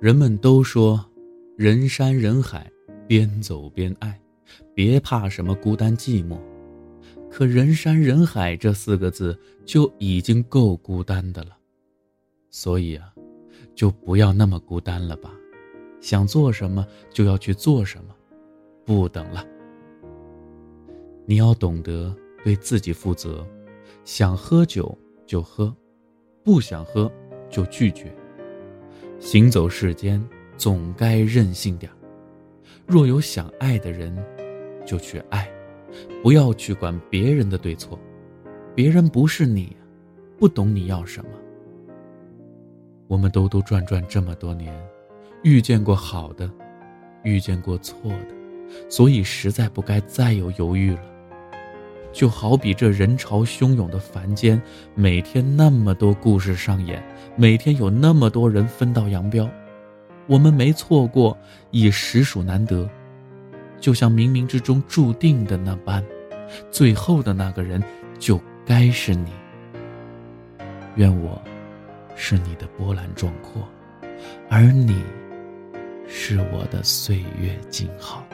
人们都说，人山人海，边走边爱，别怕什么孤单寂寞。可“人山人海”这四个字就已经够孤单的了，所以啊，就不要那么孤单了吧。想做什么就要去做什么，不等了。你要懂得对自己负责，想喝酒就喝，不想喝就拒绝。行走世间，总该任性点若有想爱的人，就去爱，不要去管别人的对错。别人不是你，不懂你要什么。我们兜兜转转这么多年。遇见过好的，遇见过错的，所以实在不该再有犹豫了。就好比这人潮汹涌的凡间，每天那么多故事上演，每天有那么多人分道扬镳，我们没错过，已实属难得。就像冥冥之中注定的那般，最后的那个人就该是你。愿我是你的波澜壮阔，而你。是我的岁月静好。